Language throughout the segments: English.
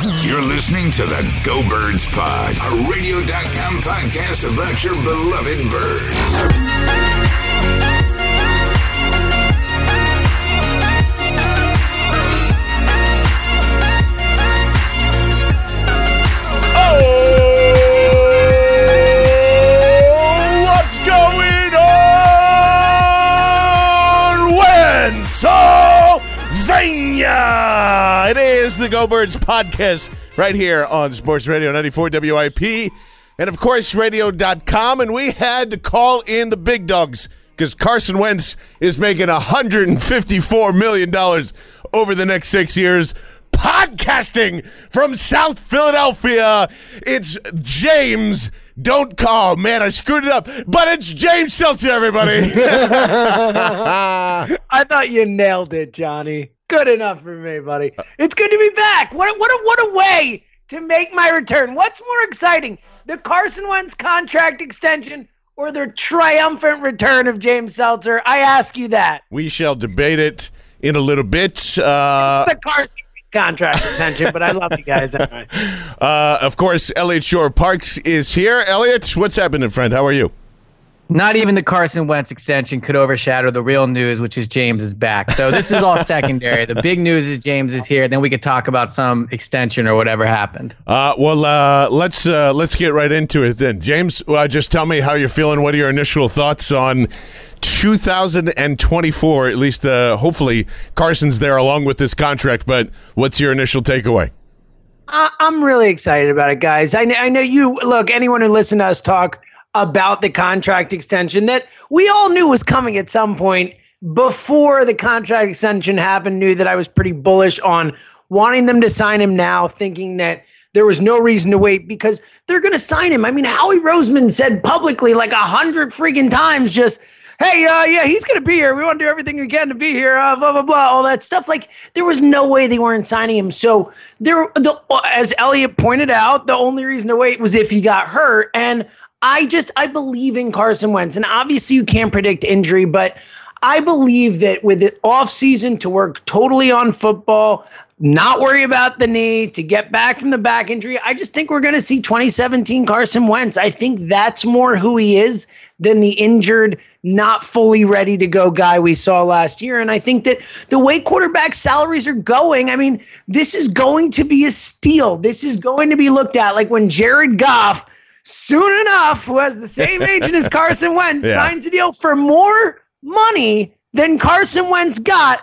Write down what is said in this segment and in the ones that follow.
You're listening to the Go Birds Pod, a radio.com podcast about your beloved birds. Oh, Pennsylvania? It is the Go Birds podcast right here on Sports Radio 94 WIP and, of course, radio.com. And we had to call in the big dogs because Carson Wentz is making $154 million over the next six years. Podcasting from South Philadelphia, it's James. Don't call, man. I screwed it up, but it's James Seltzer, everybody. I thought you nailed it, Johnny. Good enough for me, buddy. It's good to be back. What a, what a, what a way to make my return. What's more exciting, the Carson Wentz contract extension or the triumphant return of James Seltzer? I ask you that. we shall debate it in a little bit. Uh, It's the Carson contract extension, but I love you guys anyway. uh, of course, Elliot Shorr-Parks is here. Elliot, what's happening, friend? How are you? Not even the Carson Wentz extension could overshadow the real news, which is James is back. So this is all secondary. The big news is James is here. Then we could talk about some extension or whatever happened. Uh, well, uh, let's uh, let's get right into it then. James, uh, just tell me how you're feeling. What are your initial thoughts on 2024? At least, uh, hopefully, Carson's there along with this contract. But what's your initial takeaway? I- I'm really excited about it, guys. I, kn- I know you look, anyone who listened to us talk about the contract extension that we all knew was coming at some point before the contract extension happened, knew that I was pretty bullish on wanting them to sign him now, thinking that there was no reason to wait because they're going to sign him. I mean, Howie Roseman said publicly like a hundred freaking times just, hey, uh, yeah, he's going to be here. We want to do everything we can to be here, uh, blah, blah, blah, all that stuff. Like, there was no way they weren't signing him. So, there, the, as Elliot pointed out, the only reason to wait was if he got hurt. And I just, I believe in Carson Wentz. And obviously, you can't predict injury, but I believe that with the offseason to work totally on football, not worry about the knee, to get back from the back injury, I just think we're going to see 2017 Carson Wentz. I think that's more who he is than the injured, not fully ready to go guy we saw last year. And I think that the way quarterback salaries are going, I mean, this is going to be a steal. This is going to be looked at like when Jared Goff, soon enough, who has the same agent as Carson Wentz, Yeah. signs a deal for more money than Carson Wentz got.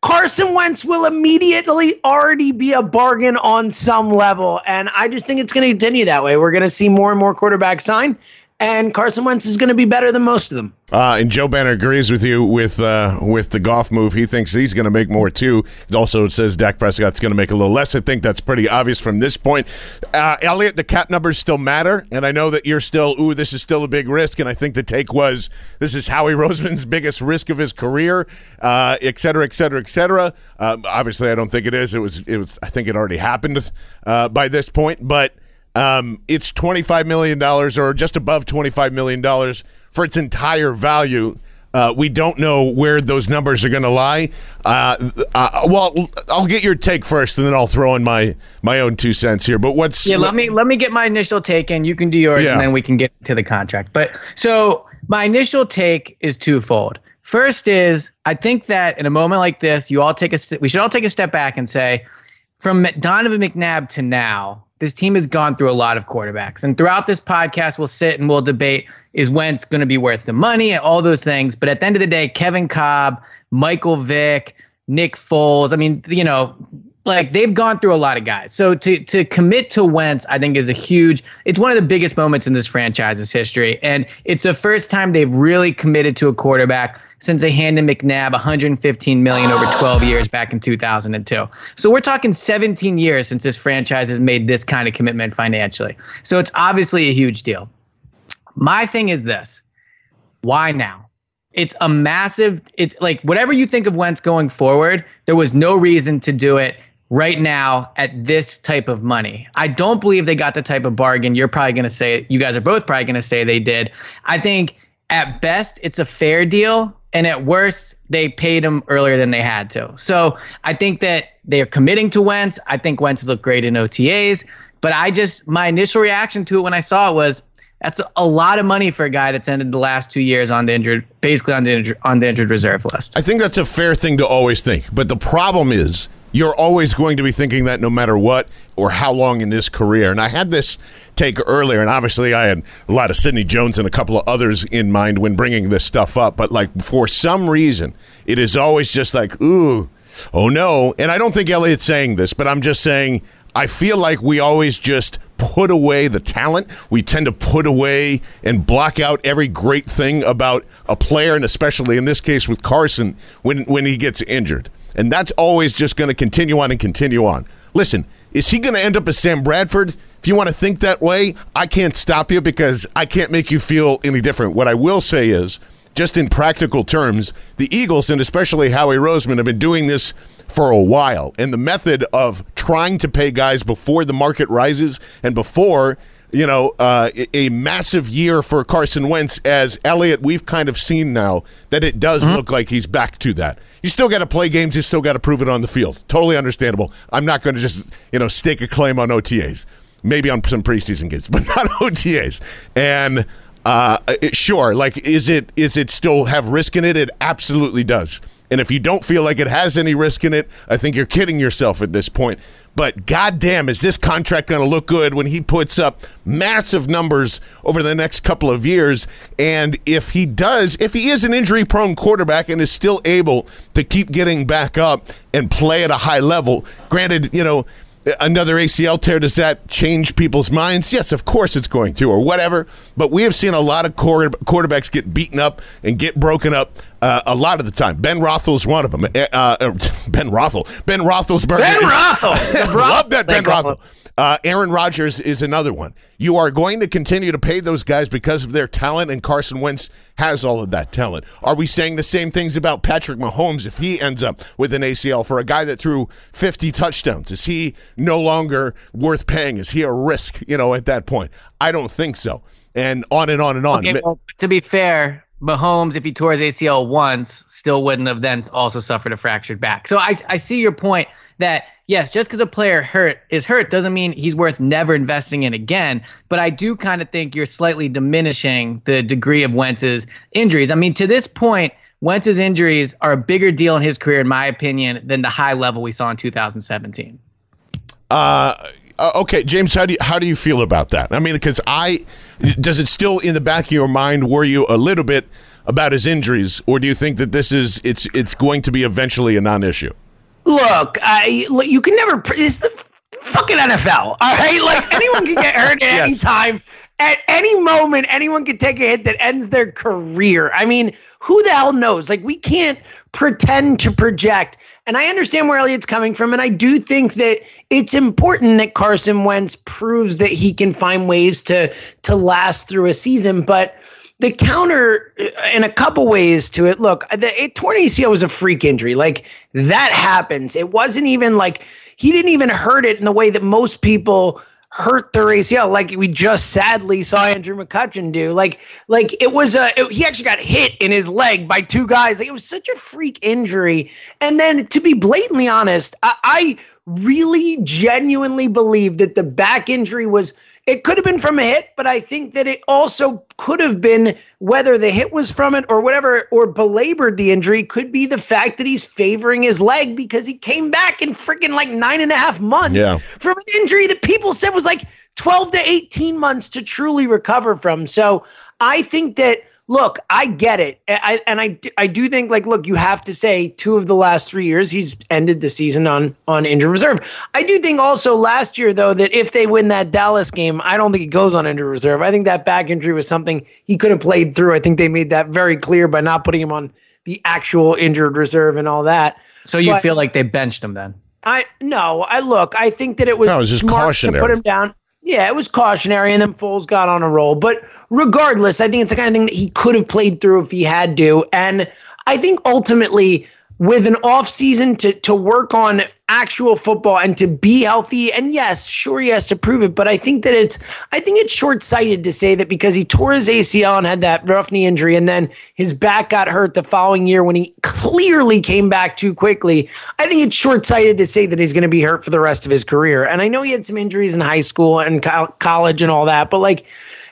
Carson Wentz will immediately already be a bargain on some level. And I just think it's going to continue that way. We're going to see more and more quarterbacks sign. And Carson Wentz is going to be better than most of them. Uh, and Joe Banner agrees with you with uh, with the Goff move. He thinks he's going to make more too. Also it says Dak Prescott's going to make a little less. I think that's pretty obvious from this point. Uh, Elliot, the cap numbers still matter, and I know that you're still, ooh, this is still a big risk. And I think the take was this is Howie Roseman's biggest risk of his career, uh, et cetera, et cetera, et cetera. Uh, obviously, I don't think it is. It was, it was. I think it already happened uh, by this point, but. Um, it's $25 million or just above $25 million for its entire value. Uh, we don't know where those numbers are going to lie. Uh, uh, well, I'll get your take first, and then I'll throw in my my own two cents here. But what's yeah? Let me let me get my initial take, and you can do yours, Yeah. and then we can get to the contract. But so my initial take is twofold. First is I think that in a moment like this, you all take a st- we should all take a step back and say, from Donovan McNabb to now, this team has gone through a lot of quarterbacks. And throughout this podcast, we'll sit and we'll debate is Wentz going to be worth the money, and all those things. But at the end of the day, Kevin Kolb, Michael Vick, Nick Foles, I mean, you know, like they've gone through a lot of guys. So to to commit to Wentz, I think is a huge. It's one of the biggest moments in this franchise's history, and it's the first time they've really committed to a quarterback since they handed McNabb 115 million over 12 years back in 2002. So we're talking 17 years since this franchise has made this kind of commitment financially. So it's obviously a huge deal. My thing is this: why now? It's a massive. It's like whatever you think of Wentz going forward, there was no reason to do it right now at this type of money. I don't believe they got the type of bargain you're probably going to say. You guys are both probably going to say they did. I think at best it's a fair deal, and at worst they paid him earlier than they had to. So I think that they are committing to Wentz. I think Wentz has looked great in OTAs, but I just my initial reaction to it when I saw it was. That's a lot of money for a guy that's ended the last two years on the injured, basically on the injured, on the injured reserve list. I think that's a fair thing to always think. But the problem is, you're always going to be thinking that no matter what or how long in this career. And I had this take earlier, and obviously I had a lot of Sidney Jones and a couple of others in mind when bringing this stuff up. But like for some reason, it is always just like, ooh, oh no. And I don't think Elliot's saying this, but I'm just saying I feel like we always just put away the talent. We tend to put away and block out every great thing about a player, and especially in this case with Carson when when he gets injured. And that's always just going to continue on and continue on. Listen, is he going to end up as Sam Bradford? If you want to think that way, I can't stop you because I can't make you feel any different. What I will say is, just in practical terms, the Eagles and especially Howie Roseman have been doing this for a while. And the method of trying to pay guys before the market rises and before, you know, uh, a- massive year for Carson Wentz, as Elliott, we've kind of seen now that it does look like he's back to that. You still got to play games, you still got to prove it on the field. Totally understandable. I'm not going to just, you know, stake a claim on OTAs. Maybe on some preseason games, but not OTAs. And uh, it, sure, like is it is it still have risk in it? It absolutely does. And if you don't feel like it has any risk in it, I think you're kidding yourself at this point. But goddamn, is this contract going to look good when he puts up massive numbers over the next couple of years? And if he does, if he is an injury prone quarterback and is still able to keep getting back up and play at a high level, granted, you know, another ACL tear, does that change people's minds? Yes, of course it's going to, or whatever. But we have seen a lot of quarter- quarterbacks get beaten up and get broken up uh, a lot of the time. Ben Rothel's one of them. Uh, uh, ben Rothel. Ben Roethlisberger. Ben is- Love that Ben Rothel. Uh, Aaron Rodgers is another one. You are going to continue to pay those guys because of their talent, and Carson Wentz has all of that talent. Are we saying the same things about Patrick Mahomes if he ends up with an ACL for a guy that threw 50 touchdowns? Is he no longer worth paying? Is he a risk, you know, at that point? I don't think so. And on and on and on. Okay, well, to be fair, Mahomes, if he tore his ACL once, still wouldn't have then also suffered a fractured back. So I, I see your point that yes, just because a player hurt is hurt doesn't mean he's worth never investing in again. But I do kind of think you're slightly diminishing the degree of Wentz's injuries. I mean, to this point, Wentz's injuries are a bigger deal in his career, in my opinion, than the high level we saw in 2017. Uh, uh, okay, James, how do you, how do you feel about that? I mean, because I does it still in the back of your mind worry you a little bit about his injuries, or do you think that this is it's it's going to be eventually a non-issue? Look, I you can never. It's the fucking NFL. All right, like anyone can get hurt at any time. at any moment, anyone could take a hit that ends their career. I mean, who the hell knows? Like, we can't pretend to project. And I understand where Elliott's coming from. And I do think that it's important that Carson Wentz proves that he can find ways to to last through a season. But the counter uh, in a couple ways to it. Look, the it, torn ACL was a freak injury. Like that happens. It wasn't even like he didn't even hurt it in the way that most people hurt their ACL, like we just sadly saw Andrew McCutchen do. Like, like it was a it, he actually got hit in his leg by two guys. Like it was such a freak injury. And then to be blatantly honest, I, I really genuinely believe that the back injury was it could have been from a hit, but I think that it also could have been whether the hit was from it or whatever, or belabored the injury, could be the fact that he's favoring his leg because he came back in freaking like nine and a half months Yeah. from an injury that people said was like 12 to 18 months to truly recover from. So I think that look, I get it. I, and I, I do think like, look, you have to say two of the last three years he's ended the season on, on injured reserve. I do think also last year though, that if they win that Dallas game, I don't think he goes on injured reserve. I think that back injury was something he could have played through. I think they made that very clear by not putting him on the actual injured reserve and all that. So you But- feel like they benched him then? I no, I look. I think that it was, No, it was just smart to put him down. Yeah, it was cautionary, and then Foles got on a roll. But regardless, I think it's the kind of thing that he could have played through if he had to. And I think ultimately, with an off season to to work on actual football and to be healthy, and yes, sure he has to prove it. But I think that it's I think it's short sighted to say that because he tore his ACL and had that rough knee injury, and then his back got hurt the following year when he clearly came back too quickly. I think it's short sighted to say that he's going to be hurt for the rest of his career. And I know he had some injuries in high school and co- college and all that, but like.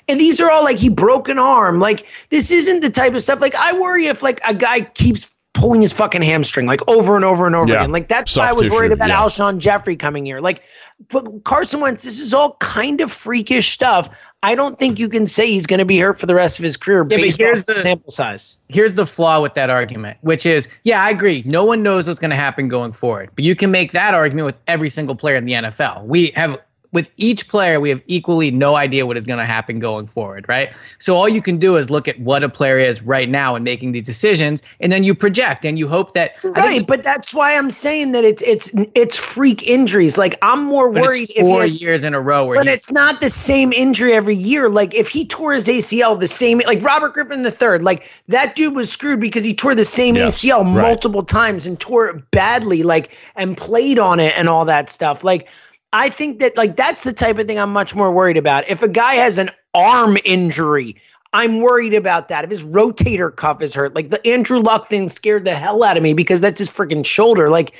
And these are all like he broke an arm. Like this isn't the type of stuff. Like I worry if like a guy keeps pulling his fucking hamstring like over and over and over Yeah. again. Like that's why I Soft was worried about yeah. Alshon Jeffery coming here. Like, but Carson Wentz, this is all kind of freakish stuff. I don't think you can say he's going to be hurt for the rest of his career but based here's off the the- sample size. here's the flaw with that argument, which is, yeah, I agree. No one knows what's going to happen going forward, but you can make that argument with every single player in the NFL. We have with each player, we have equally no idea what is going to happen going forward, right? So all you can do is look at what a player is right now and making these decisions, and then you project and you hope that Right, think- but that's why I'm saying that it's it's it's freak injuries. Like I'm more but worried it's if four has years in a row where But he's it's not the same injury every year. Like if he tore his ACL the same, like Robert Griffin III, like that dude was screwed because he tore the same Yes, ACL right. multiple times and tore it badly, like and played on it and all that stuff. Like I think that like that's the type of thing I'm much more worried about. If a guy has an arm injury. I'm worried about that. If his rotator cuff is hurt, like the Andrew Luck thing scared the hell out of me because that's his freaking shoulder. Like,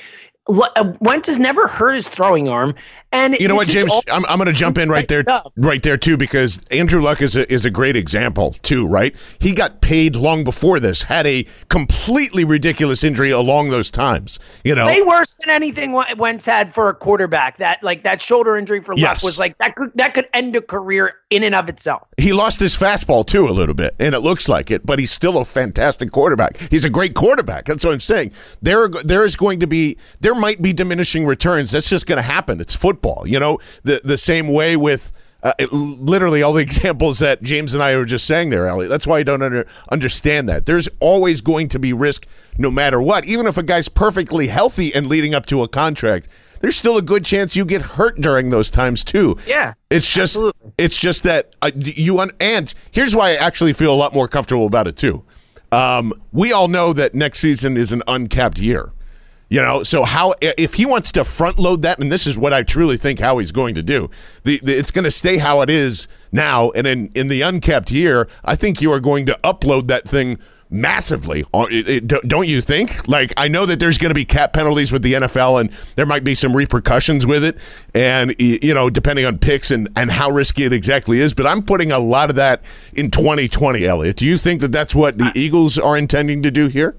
Uh, Wentz has never hurt his throwing arm, and You know what, James? I'm, I'm going to jump in right there, stuff. right there too, because Andrew Luck is a, is a great example too, right? He got paid long before this, had a completely ridiculous injury along those times. You know, way worse than anything Wen- Wentz had for a quarterback. That like that shoulder injury for Luck Yes. was like that could that could end a career in and of itself. he lost his fastball too a little bit, and it looks like it. But he's still a fantastic quarterback. He's a great quarterback. That's what I'm saying. There, there is going to be, there might be diminishing returns. That's just going to happen. It's football. You know, the the same way with. Uh, it- literally all the examples that James and I were just saying there, Elliot. That's why I don't under, understand that. There's always going to be risk no matter what. Even if a guy's perfectly healthy and leading up to a contract, there's still a good chance you get hurt during those times too. Yeah, It's just absolutely. it's just that uh, you un- and here's why I actually feel a lot more comfortable about it too. Um, we all know that next season is an uncapped year. You know, so how if he wants to front load that, and this is what I truly think how he's going to do. The, the it's going to stay how it is now, and in in the uncapped year, I think you are going to upload that thing massively. Uh, it- it- Don't don't you think? Like I know that there's going to be cap penalties with the NFL, and there might be some repercussions with it, and you know depending on picks and and how risky it exactly is. But I'm putting a lot of that in 2020. Elliot, do you think that that's what the Eagles are intending to do here?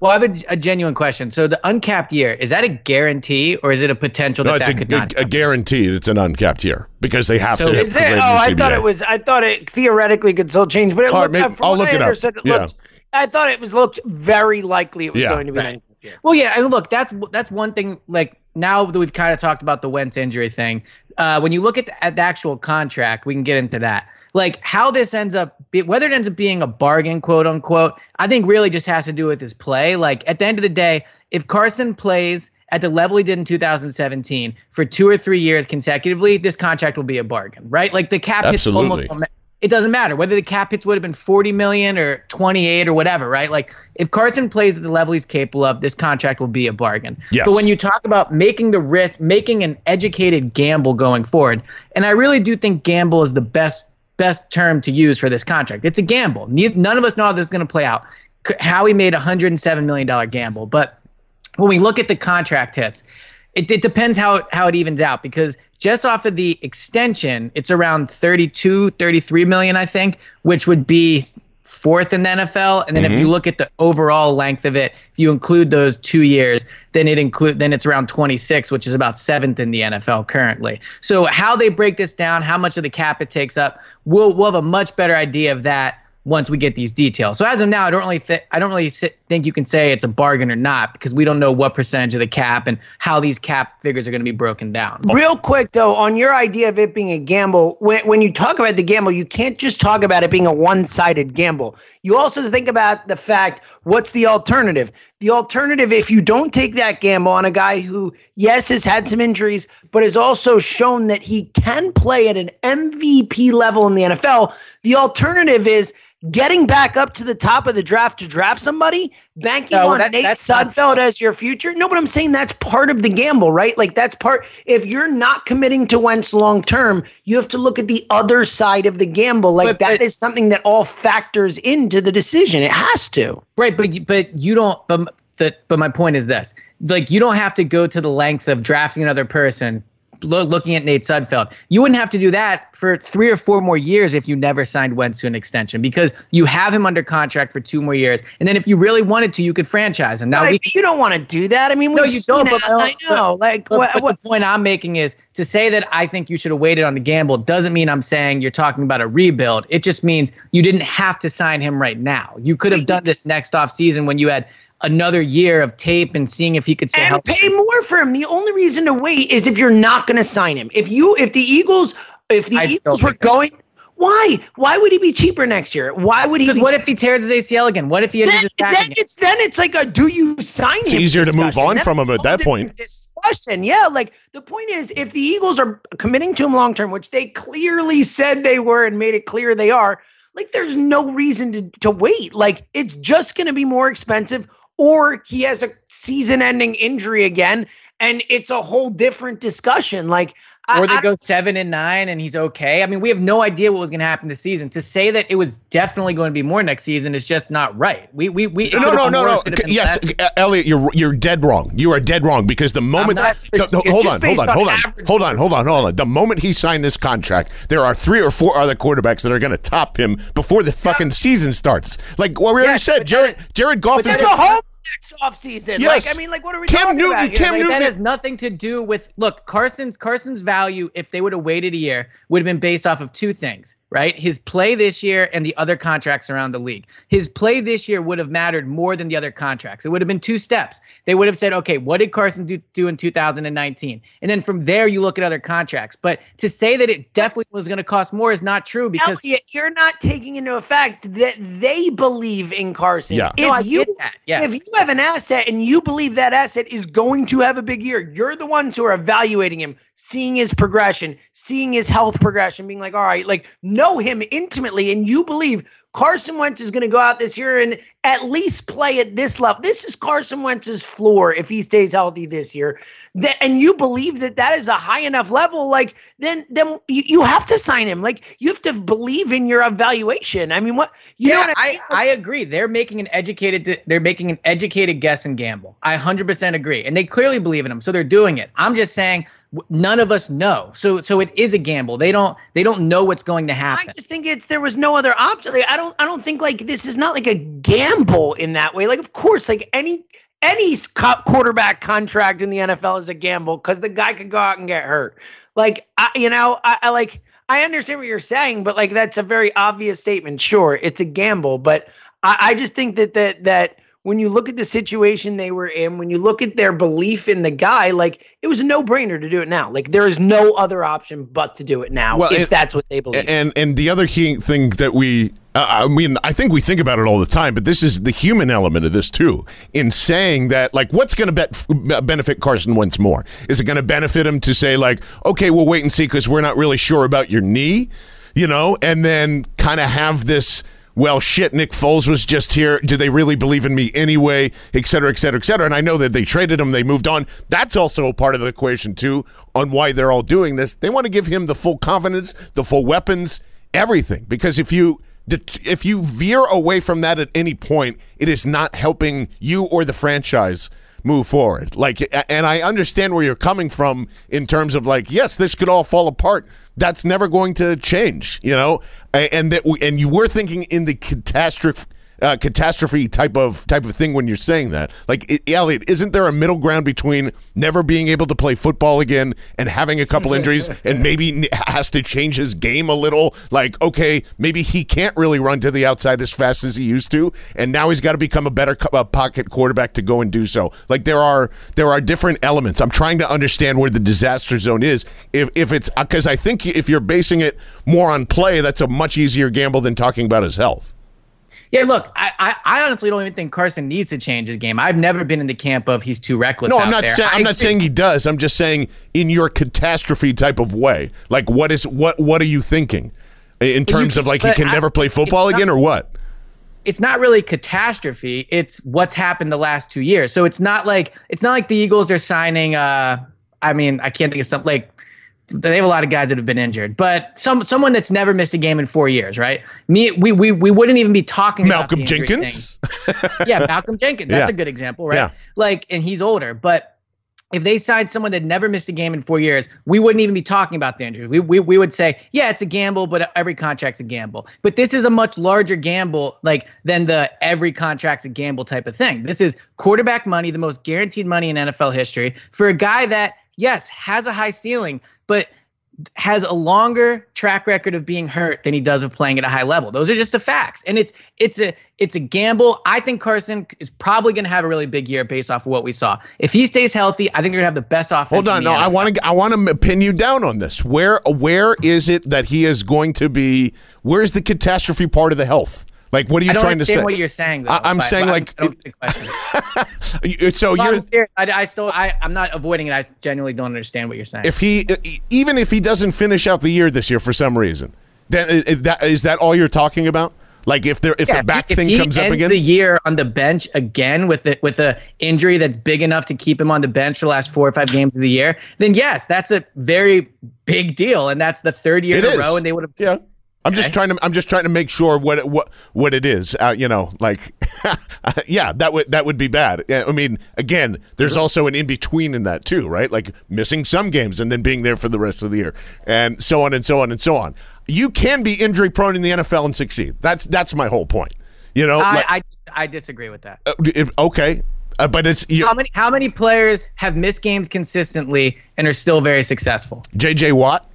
Well, I have a, a genuine question. So the uncapped year is that a guarantee or is it a potential No, that it's that a, could not? a, a guaranteed. It's an uncapped year because they have So to. is Is it? Oh, the I thought it was. I thought it theoretically could still change, but it All right, looked. maybe- uh, I'll look I it up. understood, it Yeah. looked. I thought it was looked very likely it was Yeah. going to be. Right. an uncapped year. Well, yeah, and look, that's that's one thing. Like now that we've kind of talked about the Wentz injury thing, uh, when you look at the, at the actual contract, we can get into that. Like how this ends up, be, whether it ends up being a bargain, quote unquote, I think really just has to do with his play. Like at the end of the day, if Carson plays at the level he did in 2017 for two or three years consecutively, this contract will be a bargain, right? Like the cap hits almost it doesn't matter whether the cap hits would have been 40 million or 28 or whatever, right? Like if Carson plays at the level he's capable of, this contract will be a bargain. Yes. But when you talk about making the risk, making an educated gamble going forward, and I really do think gamble is the best best term to use for this contract. It's a gamble. None of us know how this is going to play out. Howie made a 107 million dollar gamble, but when we look at the contract hits, it, it depends how how it evens out because just off of the extension, it's around 32, 33 million, I think, which would be fourth in the NFL. And then if you mm-hmm. look at the overall length of it, if you include those two years, then it include then it's around 26, which is about seventh in the NFL currently. So how they break this down, how much of the cap it takes up, we'll we'll have a much better idea of that once we get these details. So as of now, I don't really th- I don't really sit, think you can say it's a bargain or not because we don't know what percentage of the cap and how these cap figures are going to be broken down. Real quick though, on your idea of it being a gamble, when, when you talk about the gamble, you can't just talk about it being a one-sided gamble. You also think about the fact, what's the alternative? The alternative, if you don't take that gamble on a guy who, yes, has had some injuries, but has also shown that he can play at an MVP level in the NFL, the alternative is getting back up to the top of the draft to draft somebody, banking No, on that- Nate Sudfeld as your future. No, but I'm saying that's part of the gamble, right? Like that's part. If you're not committing to Wentz long term, you have to look at the other side of the gamble. Like But- that but- is something that all factors into the decision. It has to. Right, but but you don't. But the, but my point is this: like you don't have to go to the length of drafting another person. Lo- looking at Nate Sudfeld, you wouldn't have to do that for three or four more years if you never signed Wentz to an extension because you have him under contract for two more years, and then if you really wanted to, you could franchise him. Now we you don't want to do that. I mean, No, you don't, but. I know. like But, what? but what the point I'm making is to say that I think you should have waited on the gamble doesn't mean I'm saying you're talking about a rebuild. It just means you didn't have to sign him right now. You could have done this next off season when you had another year of tape and seeing if he could stay and healthy. pay more for him. The only reason to wait is if you're not going to sign him. If you, if the Eagles, if the I Eagles were think that's going, why? Why would he be cheaper next year? Why would he? Because be what if he tears his ACL again? What if he then, his then it's then it's like a do you sign It's him easier to move on That's from him at that point. Discussion, yeah. Like the point is, if the Eagles are committing to him long term, which they clearly said they were and made it clear they are, like there's no reason to to wait. Like it's just going to be more expensive, or he has a season-ending injury again, and it's a whole different discussion. Like. I- or they I- go seven and nine and he's okay. I mean, we have no idea what was going to happen this season. To say that it was definitely going to be more next season is just not right. We we we No, no, no, no. it could've been Yes, less. uh, Elliot, you're you're dead wrong. You are dead wrong because the moment not. the- the- hold on, hold based on, on hold on, hold on, hold on, hold on. The moment he signed this contract, there are three or four other quarterbacks that are going to top him before the fucking season starts. Like what we already Yes, said, Jared then- Jared Goff is Then then- gonna, Mahomes next offseason. Yes. Like I mean, like what are we Cam talking Newton- about here? Cam Like, Newton- that has nothing to do with look carson's carson's value if they would have waited a year would have been based off of two things right? His play this year and the other contracts around the league. His play this year would have mattered more than the other contracts. It would have been two steps. They would have said okay what did carson do, do in 2019 and then from there you look at other contracts. But to say that it definitely was going to cost more is not true because Elliot, you're not taking into effect that they believe in Carson. Yeah. If No, I you get that, yes. if you have an asset and you believe that asset is going to have a big year, you're the ones who are evaluating him, seeing his progression, seeing his health progression, being like, all right, like know him intimately, and you believe Carson Wentz is going to go out this year and at least play at this level. This is Carson Wentz's floor if he stays healthy this year. That and you believe that that is a high enough level, like then then you, you have to sign him. Like you have to believe in your evaluation. I mean, what you know yeah, what I I, mean? I agree. They're making an educated they're making an educated guess and gamble. I 100% agree. And they clearly believe in him, so they're doing it. I'm just saying none of us know. So so it is a gamble. They don't they don't know what's going to happen. I just think it's there was no other option. Like, I don't I don't think like this is not like a gamble in that way. Like of course like any any quarterback contract in the NFL is a gamble because the guy could go out and get hurt. Like I you know I, I like I understand what you're saying, but like that's a very obvious statement. Sure, it's a gamble, but I, I just think that that that when you look at the situation they were in, when you look at their belief in the guy, like it was a no brainer to do it now. Like there is no other option but to do it now Well, if and- that's what they believe. And and the other key thing that we, uh, I mean, I think we think about it all the time, but this is the human element of this too. In saying that, like, what's going to bet, benefit Carson Wentz more? Is it going to benefit him to say like, okay, we'll wait and see because we're not really sure about your knee, you know, and then kind of have this. Well, shit, Nick Foles was just here. Do they really believe in me anyway? Et cetera, et cetera, et cetera. And I know that they traded him, they moved on. That's also a part of the equation, too, on why they're all doing this. They want to give him the full confidence, the full weapons, everything. Because if you if you veer away from that at any point, it is not helping you or the franchise move forward. Like, and I understand where you're coming from in terms of like, yes, this could all fall apart. That's never going to change, you know. And that, we, and you were thinking in the catastrophe. Uh, catastrophe type of type of thing when you're saying that. Like it, Elliot, isn't there a middle ground between never being able to play football again and having a couple injuries and maybe has to change his game a little? Like okay, maybe he can't really run to the outside as fast as he used to, and now he's got to become a better uh, pocket quarterback to go and do so. Like there are there are different elements. I'm trying to understand where the disaster zone is. If if it's because I think if you're basing it more on play, that's a much easier gamble than talking about his health. Yeah, look, I, I, I honestly don't even think Carson needs to change his game. I've never been in the camp of he's too reckless. No, I'm not saying I'm not think- saying he does. I'm just saying in your catastrophe type of way. Like what is what what are you thinking in terms of like he can I- never play football not- again or what? it's not really catastrophe. It's what's happened the last two years. So it's not like it's not like the Eagles are signing. Uh, I mean, I can't think of something like they have a lot of guys that have been injured, but some someone that's never missed a game in four years, right? Me, we we, we wouldn't even be talking Malcolm Jenkins. yeah, Malcolm Jenkins. That's Yeah. a good example, right? Yeah. Like, and he's older, but if they signed someone that never missed a game in four years, we wouldn't even be talking about the injury. We, we, we would say, yeah, it's a gamble, but every contract's a gamble. But this is a much larger gamble, like than the every contract's a gamble type of thing. This is quarterback money, the most guaranteed money in NFL history for a guy that, yes, has a high ceiling, but has a longer track record of being hurt than he does of playing at a high level. Those are just the facts. And it's it's a it's a gamble. I think Carson is probably going to have a really big year based off of what we saw. If he stays healthy, I think they're going to have the best offense. Hold on, no, I want to I want to pin you down on this. Where where is it that he is going to be? Where's the catastrophe part of the health? Like what are you I don't trying to understand say? what you're saying. Though, I- I'm but- saying, but like, don't get the question. You- so Well, you're. I, I still I I'm not avoiding it. I genuinely don't understand what you're saying. if he even if he doesn't finish out the year this year for some reason, then is that is that all you're talking about? Like if there if Yeah, the back if thing comes up again, the year on the bench again with it with a injury that's big enough to keep him on the bench for the last four or five games of the year, then yes, that's a very big deal, and that's the third year It in is. a row, and they would have. Yeah. I'm just trying to. I'm just trying to make sure what it, what what it is. Uh, you know, like, yeah, that would that would be bad. I mean, again, there's also an in between in that too, right? Like missing some games and then being there for the rest of the year, and so on and so on and so on. You can be injury prone in the NFL and succeed. That's that's my whole point. You know, I, like- I I disagree with that. uh, it- okay, uh, but it's you, How many how many players have missed games consistently and are still very successful? J.J. Watt,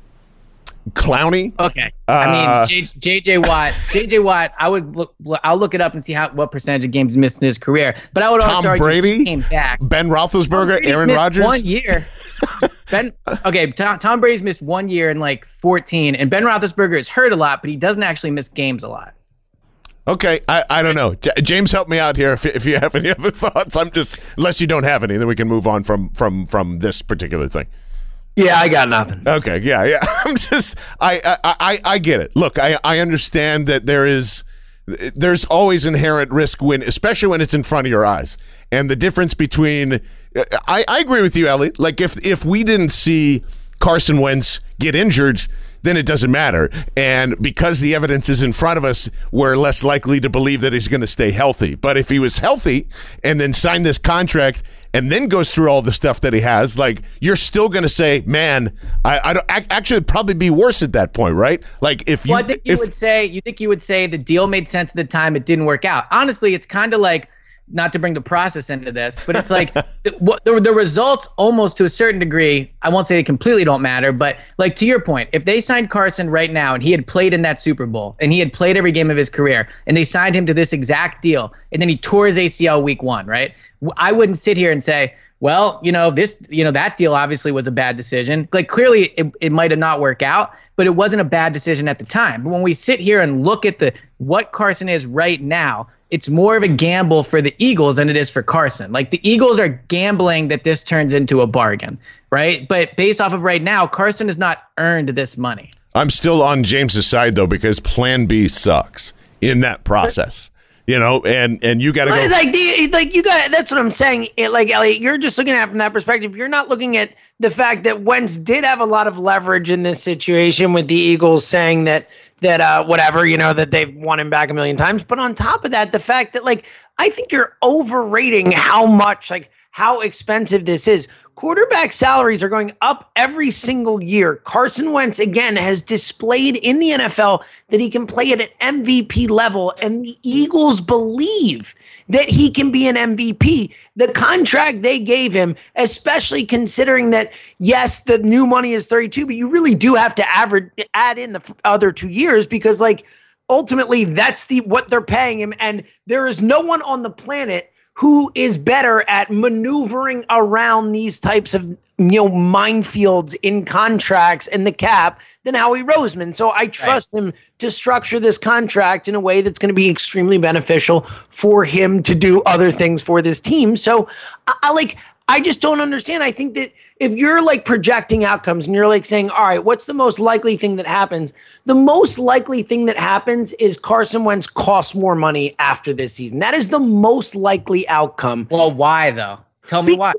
Clowney. Okay. Uh, I mean, J, JJ Watt. JJ Watt. I would look. I'll look it up and see how what percentage of games missed in his career. But I would Tom also argue Brady? came back. Ben Roethlisberger, Aaron Rodgers. One year. Ben. Okay. Tom, Tom Brady's missed one year in like 14, and Ben Roethlisberger is hurt a lot, but he doesn't actually miss games a lot. Okay, I, I don't know. J- James, help me out here if, if you have any other thoughts. I'm just unless you don't have any, then we can move on from from from this particular thing. Yeah, I got nothing. Okay, yeah, yeah. I'm just I I I, I get it. Look, I I understand that there is there's always inherent risk when especially when it's in front of your eyes. And the difference between I I agree with you, Ellie. Like if if we didn't see Carson Wentz get injured, then it doesn't matter. And because the evidence is in front of us, we're less likely to believe that he's going to stay healthy. But if he was healthy and then signed this contract and then goes through all the stuff that he has, like you're still going to say, man, I, I don't ac- actually it'd probably be worse at that point, right? Like if you, Well, I think you if, would say you think you would say the deal made sense at the time. It didn't work out. Honestly, it's kind of like not to bring the process into this, but it's like the, the, the results almost to a certain degree, I won't say they completely don't matter, but like to your point, if they signed Carson right now and he had played in that Super Bowl and he had played every game of his career and they signed him to this exact deal and then he tore his ACL week one, right? I wouldn't sit here and say, well, you know, this, you know, that deal obviously was a bad decision. Like clearly it, it might have not worked out, but it wasn't a bad decision at the time. But when we sit here and look at the what Carson is right now, it's more of a gamble for the Eagles than it is for Carson. Like the Eagles are gambling that this turns into a bargain, right? But based off of right now, Carson has not earned this money. I'm still on James's side though because Plan B sucks in that process. You know, and and you got to go like the, like you got. That's what I'm saying. It, like Elliot, you're just looking at it from that perspective. You're not looking at the fact that Wentz did have a lot of leverage in this situation with the Eagles saying that that uh, whatever you know that they've won him back a million times. But on top of that, the fact that like I think you're overrating how much like how expensive this is. Quarterback salaries are going up every single year. Carson Wentz again has displayed in the NFL that he can play at an MVP level, and the Eagles believe that he can be an MVP. The contract they gave him, especially considering that yes, the new money is 32, but you really do have to average add in the other two years because like ultimately that's the what they're paying him and there is no one on the planet who is better at maneuvering around these types of you know minefields in contracts and the cap than Howie Roseman. So I trust right. him to structure this contract in a way that's going to be extremely beneficial for him to do other things for this team. So I, I like I just don't understand. I think that if you're like projecting outcomes and you're like saying, all right, what's the most likely thing that happens? The most likely thing that happens is Carson Wentz costs more money after this season. That is the most likely outcome. Well, why though? Tell me because, why.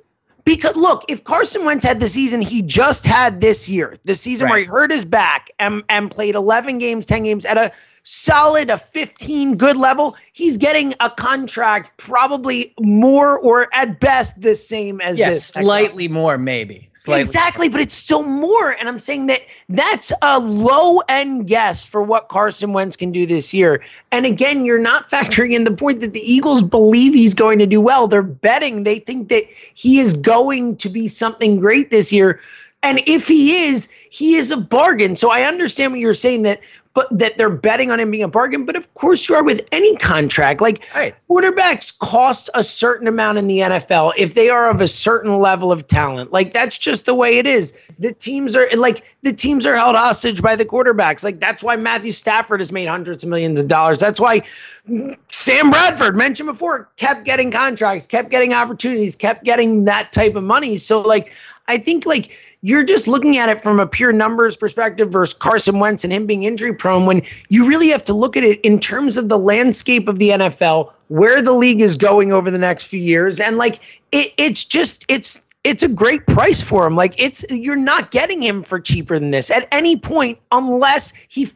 Because look, if Carson Wentz had the season he just had this year, the season right. where he hurt his back and, and played 11 games, 10 games at a solid, a 15 good level, he's getting a contract probably more or at best the same as yes, this. Slightly more, maybe. Slightly. Exactly, but it's still more. And I'm saying that that's a low end guess for what Carson Wentz can do this year. And again, you're not factoring in the point that the Eagles believe he's going to do well. They're betting, they think that he is going to be something great this year. And if he is, he is a bargain. So I understand what you're saying that but that they're betting on him being a bargain. But of course, you are with any contract. Like right. quarterbacks cost a certain amount in the NFL if they are of a certain level of talent. Like that's just the way it is. The teams are like the teams are held hostage by the quarterbacks. Like that's why Matthew Stafford has made hundreds of millions of dollars. That's why Sam Bradford mentioned before kept getting contracts, kept getting opportunities, kept getting that type of money. So like I think like you're just looking at it from a pure numbers perspective versus Carson Wentz and him being injury prone when you really have to look at it in terms of the landscape of the NFL, where the league is going over the next few years. And like it, it's just it's it's a great price for him. Like it's you're not getting him for cheaper than this at any point unless he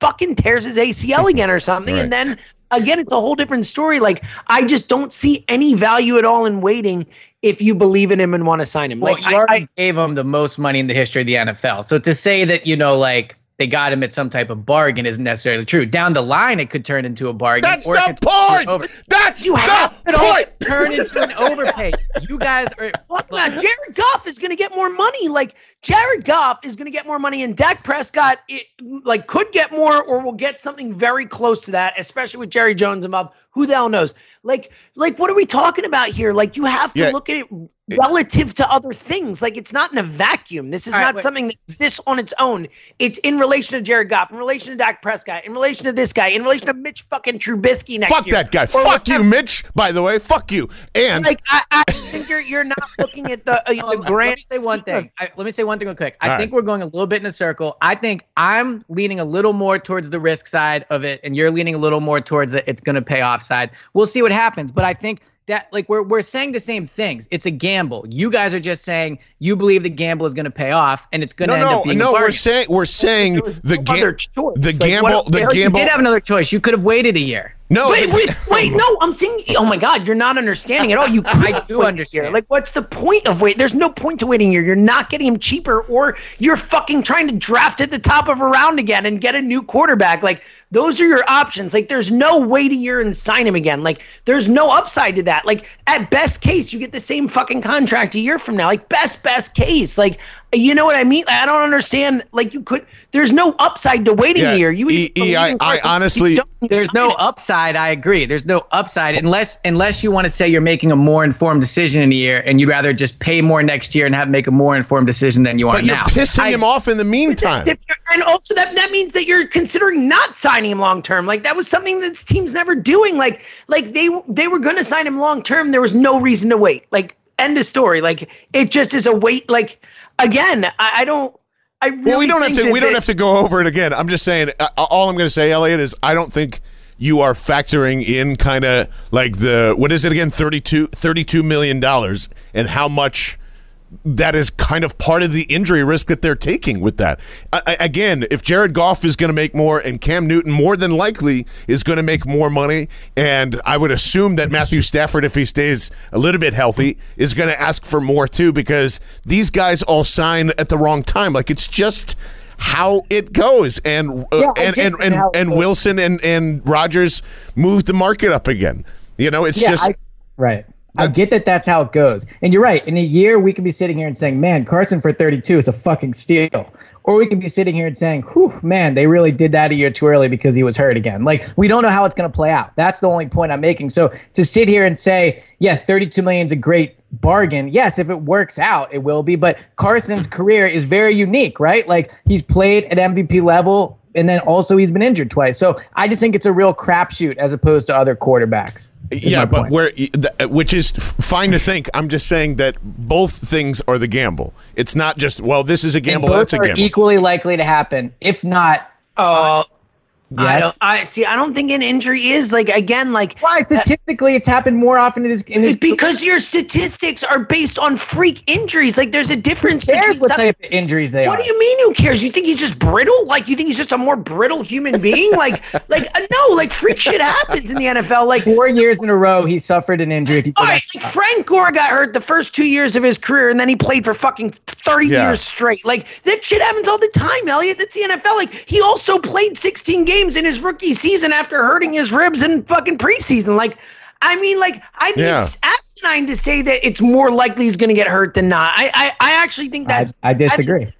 fucking tears his ACL again or something. Right. And then again, it's a whole different story. Like I just don't see any value at all in waiting if you believe in him and want to sign him. Well, like you already I, gave him the most money in the history of the NFL. So to say that you know, like they got him at some type of bargain isn't necessarily true. Down the line, it could turn into a bargain. That's the point. That's you have the point. Turn into an overpay. You guys are. Fuck that. Jared Goff is going to get more money. Like Jared Goff is going to get more money, and Dak Prescott, it, like, could get more or will get something very close to that, especially with Jerry Jones involved. Who the hell knows? Like, like, what are we talking about here? Like, you have to yeah. look at it relative to other things. Like, it's not in a vacuum. This is All not right, something that exists on its own. It's in relation to Jared Goff, in relation to Dak Prescott, in relation to this guy, in relation to Mitch fucking Trubisky next Fuck year. that guy. Fuck you, Mitch. By the way, fuck you. And like, I, I think you're you're not looking at the uh, the grand. Let me say one thing. I, let me say one thing real quick. I All think right. we're going a little bit in a circle. I think I'm leaning a little more towards the risk side of it, and you're leaning a little more towards the it's going to pay off side. We'll see what happens, but I think that like we're we're saying the same things. It's a gamble. You guys are just saying you believe the gamble is going to pay off, and it's going to no, end no, up being no. We're saying we're saying the, ga- the like, gamble. what, the gamble. You did have another choice. You could have waited a year. No, Wait, wait, wait! No, I'm saying. Oh my God, you're not understanding at all. You I do understand. year. Like, what's the point of wait? There's no point to waiting here. You're not getting him cheaper, or you're fucking trying to draft at the top of a round again and get a new quarterback. Like, those are your options. Like, there's no wait a year and sign him again. Like, there's no upside to that. Like, at best case, you get the same fucking contract a year from now. Like, best best case. Like, you know what I mean? I don't understand. Like, you could. There's no upside to waiting Yeah, year. You E- E, I- I honestly- There's no upside. I agree. There's no upside unless unless you want to say you're making a more informed decision in a year, and you'd rather just pay more next year and have make a more informed decision than you are but you're pissing I- him off in the meantime. And also that that means that you're considering not signing him long term. Like that was something that this team's never doing. Like like they they were going to sign him long term. There was no reason to wait. Like end of story. Like it just is a wait. Like again, I, I don't. I really Well, we don't have to. We don't have to go over it again. I'm just saying. Uh, all I'm going to say, Elliot, is I don't think you are factoring in kind of like the what is it again 32 32 million dollars and how much that is kind of part of the injury risk that they're taking with that. I, I- again, if Jared Goff is going to make more and Cam Newton more than likely is going to make more money, and I would assume that Matthew Stafford, if he stays a little bit healthy, is going to ask for more too because these guys all sign at the wrong time. Like it's just how it goes, and uh, Yeah, and and and, it and. Wilson and and Rodgers moved the market up again. You know, it's Yeah, just I, right. I get that that's how it goes. And you're right. In a year, we could be sitting here and saying, man, Carson for 32 is a fucking steal. Or we could be sitting here and saying, whew, man, they really did that a year too early because he was hurt again. Like, we don't know how it's going to play out. That's the only point I'm making. So to sit here and say, yeah, 32 million is a great bargain. Yes, if it works out, it will be. But Carson's career is very unique, right? Like, he's played at MVP level. And then also he's been injured twice. So I just think it's a real crapshoot as opposed to other quarterbacks. Is yeah, but point. where uh, which is fine to think. I'm just saying that both things are the gamble. It's not just well, this is a And gamble, both that's a are gamble. equally likely to happen. If not, Oh, I yes. don't. I see. I don't think an injury is like again like Why statistically it's happened more often in his in his It's because your statistics are based on freak injuries. Like there's a difference Who cares between what type of injuries they What are. do you mean who cares? You think he's just brittle? Like you think he's just a more brittle human being? Like like uh, no, like freak shit happens in the NFL. Like Four years in a row, he suffered an injury. If you go all back- right, like Frank Gore got hurt the first two years of his career, and then he played for fucking thirty Yeah. years straight. Like that shit happens all the time, Elliot. That's the NFL. Like he also played sixteen games in his rookie season after hurting his ribs in fucking preseason. Like. I mean, like, I think Yeah. it's asinine to say that it's more likely he's going to get hurt than not. I, I, I actually think I, that's. I disagree.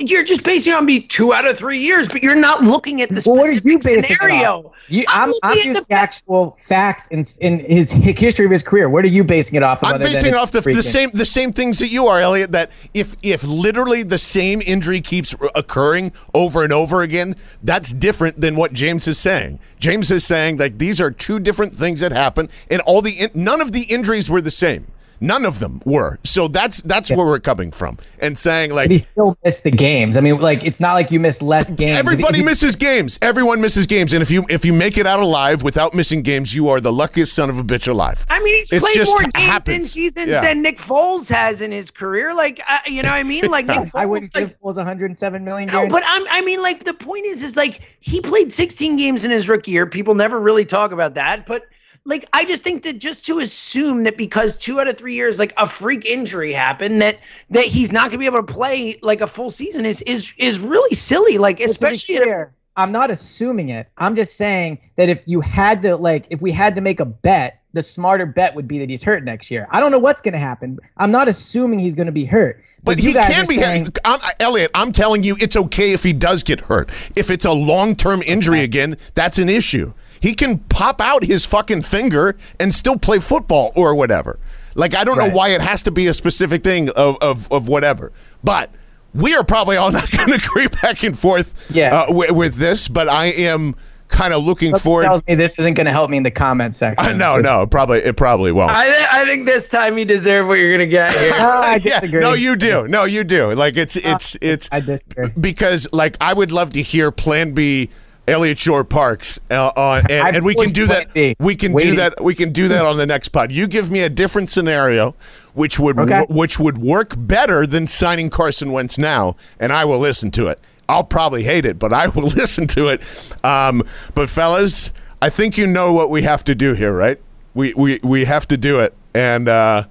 You're just basing it on me two out of three years, but you're not looking at the Well, what are specific you basing scenario. You, I'm I'm, I'm looking using the- actual facts in in his history of his career. What are you basing it off of? I'm basing it off the, the same the same things that you are, Elliot. That if if literally the same injury keeps occurring over and over again, that's different than what James is saying. James is saying like these are two different things that happen, and all the none of the injuries were the same. None of them were. So that's that's where we're coming from and saying like But he still missed the games. I mean, like it's not like you missed less games. Everybody If- if- misses games. Everyone misses games, and if you if you make it out alive without missing games, you are the luckiest son of a bitch alive. I mean, he's It's played just more games in seasons Yeah. than Nick Foles has in his career. Like, uh, you know what I mean? Like, Nick Foles, I wouldn't like, give Foles 107 million. No, but I'm, I mean, like the point is, is like he played 16 games in his rookie year. People never really talk about that, but like I just think that just to assume that because two out of three years, like a freak injury happened, that that he's not going to be able to play like a full season is is is really silly. Like But to be especially in a- clear, I'm not assuming it. I'm just saying that if you had to like if we had to make a bet, the smarter bet would be that he's hurt next year. I don't know what's going to happen. I'm not assuming he's going to be hurt. But you he can be saying- hurt. I'm, Elliot, I'm telling you, it's okay if he does get hurt. If it's a long term injury again, that's an issue. He can pop out his fucking finger and still play football or whatever. Like, I don't Right. know why it has to be a specific thing of, of, of whatever. But we are probably all not going to agree back and forth Yeah. uh, with, with this, but I am kind of looking Something forward. tells me this isn't going to help me in the comment section. I no, no, probably it probably won't. I th- I think this time you deserve what you're going to get here. No, I yeah, no, you do. No, you do. Like it's it's it's I disagree. because like I would love to hear Plan B. Elliot Shorr-Parks uh, on, and, and we can do that. B. We can do that. We can do that on the next pod. You give me a different scenario, which would Okay. which would work better than signing Carson Wentz now, and I will listen to it. I'll probably hate it, but I will listen to it. Um, but fellas, I think you know what we have to do here, right? We we we have to do it. And uh,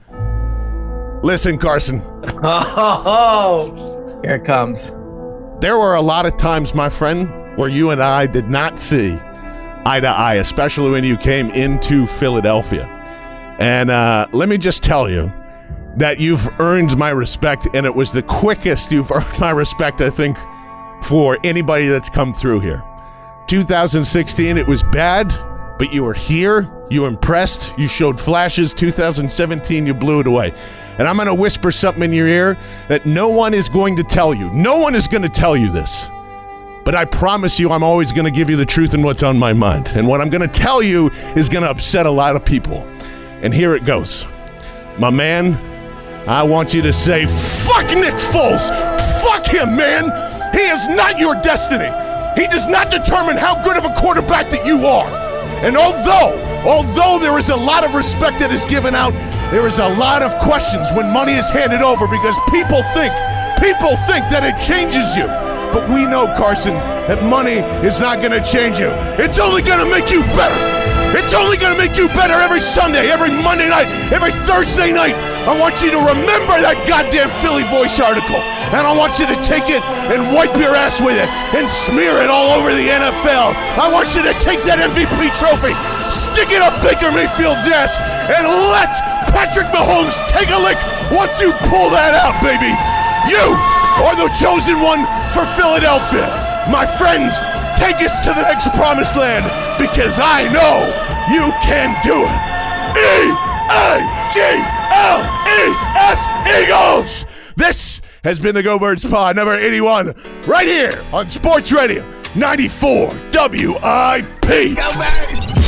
listen, Carson, Oh, Here it comes. there were a lot of times, my friend, where you and I did not see eye to eye, especially when you came into Philadelphia. And uh, let me just tell you that you've earned my respect, and it was the quickest you've earned my respect, I think, for anybody that's come through here. 2016, it was bad, but you were here. You impressed. You showed flashes. 2017, you blew it away. And I'm going to whisper something in your ear that no one is going to tell you. No one is going to tell you this. But I promise you, I'm always going to give you the truth and what's on my mind. And what I'm going to tell you is going to upset a lot of people. And here it goes. My man, I want you to say, fuck Nick Foles. Fuck him, man. He is not your destiny. He does not determine how good of a quarterback that you are. And although, although there is a lot of respect that is given out, there is a lot of questions when money is handed over because people think, people think that it changes you. But we know, Carson, that money is not going to change you. It's only going to make you better. It's only going to make you better every Sunday, every Monday night, every Thursday night. I want you to remember that goddamn Philly Voice article. And I want you to take it and wipe your ass with it and smear it all over the NFL. I want you to take that MVP trophy, stick it up Baker Mayfield's ass, and let Patrick Mahomes take a lick once you pull that out, baby. You are the chosen one for Philadelphia. My friends, take us to the next promised land because I know you can do it. E A G L E S Eagles. This has been the Go Birds Pod number 81 right here on Sports Radio 94 WIP. Go Birds!